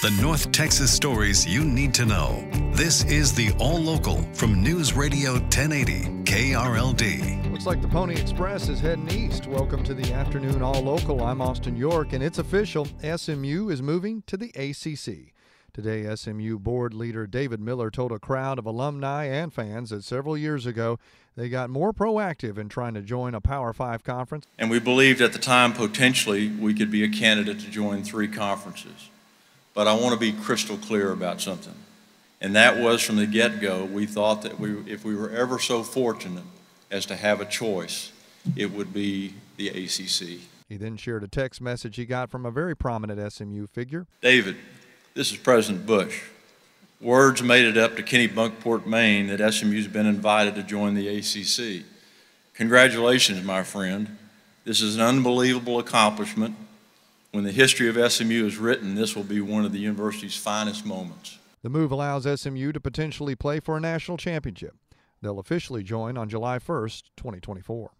The North Texas stories you need to know. This is the All Local from News Radio 1080 KRLD. Looks like the Pony Express is heading east. Welcome to the afternoon All Local. I'm Austin York, and it's official. SMU is moving to the ACC. Today, SMU board leader David Miller told a crowd of alumni and fans that several years ago they got more proactive in trying to join a Power Five conference. And we believed at the time potentially we could be a candidate to join three conferences. But I want to be crystal clear about something. And that was from the get go, we thought that we, if we were ever so fortunate as to have a choice, it would be the ACC. He then shared a text message he got from a very prominent SMU figure. David, this is President Bush. Words made it up to Kennebunkport, Maine, that SMU's been invited to join the ACC. Congratulations, my friend. This is an unbelievable accomplishment. When the history of SMU is written, this will be one of the university's finest moments. The move allows SMU to potentially play for a national championship. They'll officially join on July 1st, 2024.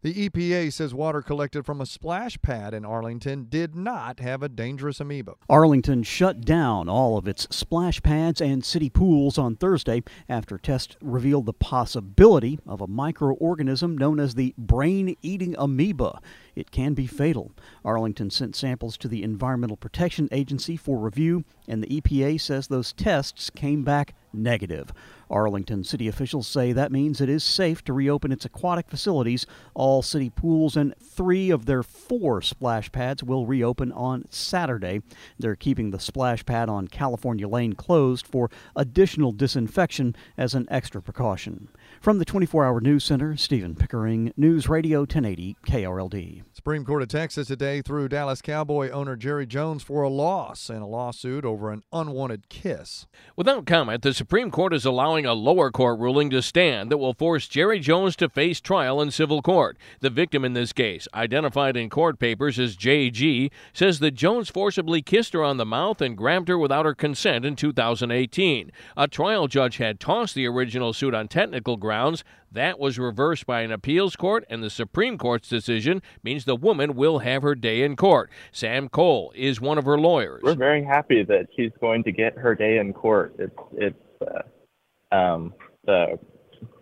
The EPA says water collected from a splash pad in Arlington did not have a dangerous amoeba. Arlington shut down all of its splash pads and city pools on Thursday after tests revealed the possibility of a microorganism known as the brain eating amoeba. It can be fatal. Arlington sent samples to the Environmental Protection Agency for review, and the EPA says those tests came back negative. Arlington city officials say that means it is safe to reopen its aquatic facilities. All city pools and three of their four splash pads will reopen on Saturday. They're keeping the splash pad on California Lane closed for additional disinfection as an extra precaution. From the 24 hour news center, Stephen Pickering, News Radio 1080 KRLD. Supreme Court of Texas today threw Dallas Cowboy owner Jerry Jones for a loss in a lawsuit over an unwanted kiss. Without comment, the Supreme Court is allowing a lower court ruling to stand that will force Jerry Jones to face trial in civil court. The victim in this case, identified in court papers as JG, says that Jones forcibly kissed her on the mouth and grabbed her without her consent in 2018. A trial judge had tossed the original suit on technical grounds. That was reversed by an appeals court, and the Supreme Court's decision means the woman will have her day in court. Sam Cole is one of her lawyers. We're very happy that she's going to get her day in court. It's it's uh, um, the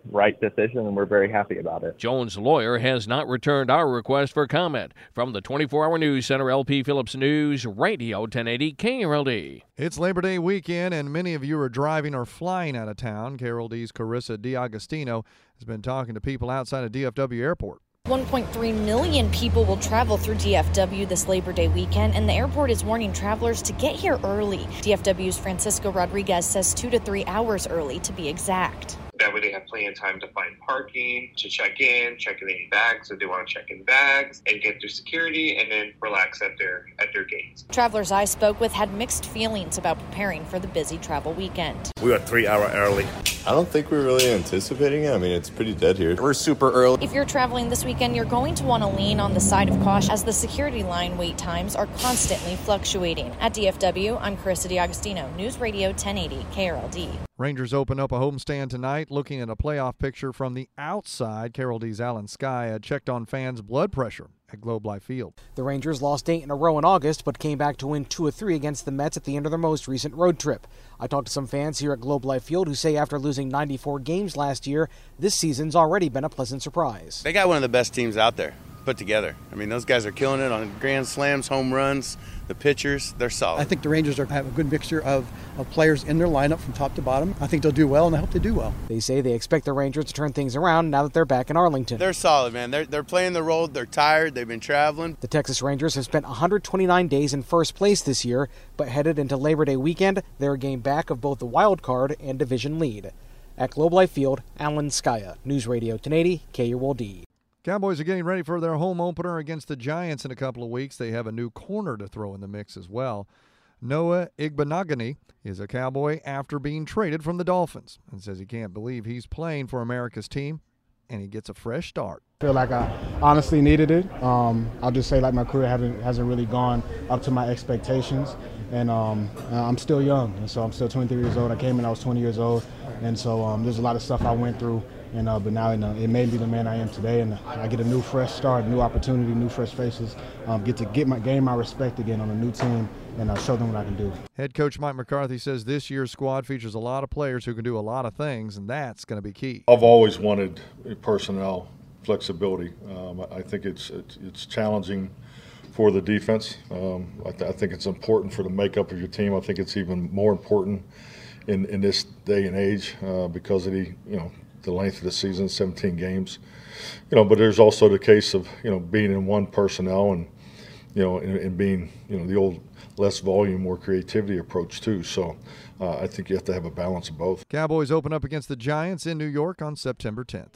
right decision, and we're very happy about it. Jones' lawyer has not returned our request for comment. From the 24 hour news center, LP Phillips News, Radio 1080 KRLD. It's Labor Day weekend, and many of you are driving or flying out of town. KRLD's Carissa D'Agostino has been talking to people outside of DFW Airport. 1.3 million people will travel through DFW this Labor Day weekend, and the airport is warning travelers to get here early. DFW's Francisco Rodriguez says two to three hours early to be exact. That way they have plenty of time to find parking, to check in, check in any bags if they want to check in bags, and get through security and then relax at their at their gates. Travelers I spoke with had mixed feelings about preparing for the busy travel weekend. We are three hour early. I don't think we're really anticipating it. I mean, it's pretty dead here. We're super early. If you're traveling this weekend, you're going to want to lean on the side of caution as the security line wait times are constantly fluctuating. At DFW, I'm Carissa D'Agostino, News Radio 1080 KRLD. Rangers open up a homestand tonight, looking at a playoff picture from the outside. KRLD's Alan Scaia had checked on fans' blood pressure at Globe Life Field. The Rangers lost eight in a row in August, but came back to win two or three against the Mets at the end of their most recent road trip. I talked to some fans here at Globe Life Field who say after losing 94 games last year, this season's already been a pleasant surprise. They got one of the best teams out there. Put together. I mean, those guys are killing it on grand slams, home runs. The pitchers, they're solid. I think the Rangers are, have a good mixture of, of players in their lineup from top to bottom. I think they'll do well, and I hope they do well. They say they expect the Rangers to turn things around now that they're back in Arlington. They're solid, man. They're, they're playing the role. They're tired. They've been traveling. The Texas Rangers have spent 129 days in first place this year, but headed into Labor Day weekend, they're a game back of both the wild card and division lead. At Globe Life Field, Alan Scaia, News Radio 1080, KRLD. Cowboys are getting ready for their home opener against the Giants in a couple of weeks. They have a new corner to throw in the mix as well. Noah Igbinoghene is a Cowboy after being traded from the Dolphins and says he can't believe he's playing for America's team and he gets a fresh start. I feel like I honestly needed it. Um, I'll just say like my career hasn't, hasn't really gone up to my expectations. And um, I'm still young, and so I'm still 23 years old. I came in, I was 20 years old, and so um, there's a lot of stuff I went through and uh, but now you know, it made me the man I am today, and I get a new fresh start, new opportunity, new fresh faces. Um, get to get my gain my respect again on a new team, and uh, show them what I can do. Head coach Mike McCarthy says this year's squad features a lot of players who can do a lot of things, and that's going to be key. I've always wanted personnel flexibility. Um, I think it's, it's, it's challenging for the defense. Um, I, th- I, think it's important for the makeup of your team. I think it's even more important in, in this day and age uh, because of the you know the length of the season, 17 games. You know, but there's also the case of you know being in one personnel and you know and, and being you know the old less volume, more creativity approach too. So uh, I think you have to have a balance of both. Cowboys open up against the Giants in New York on September 10th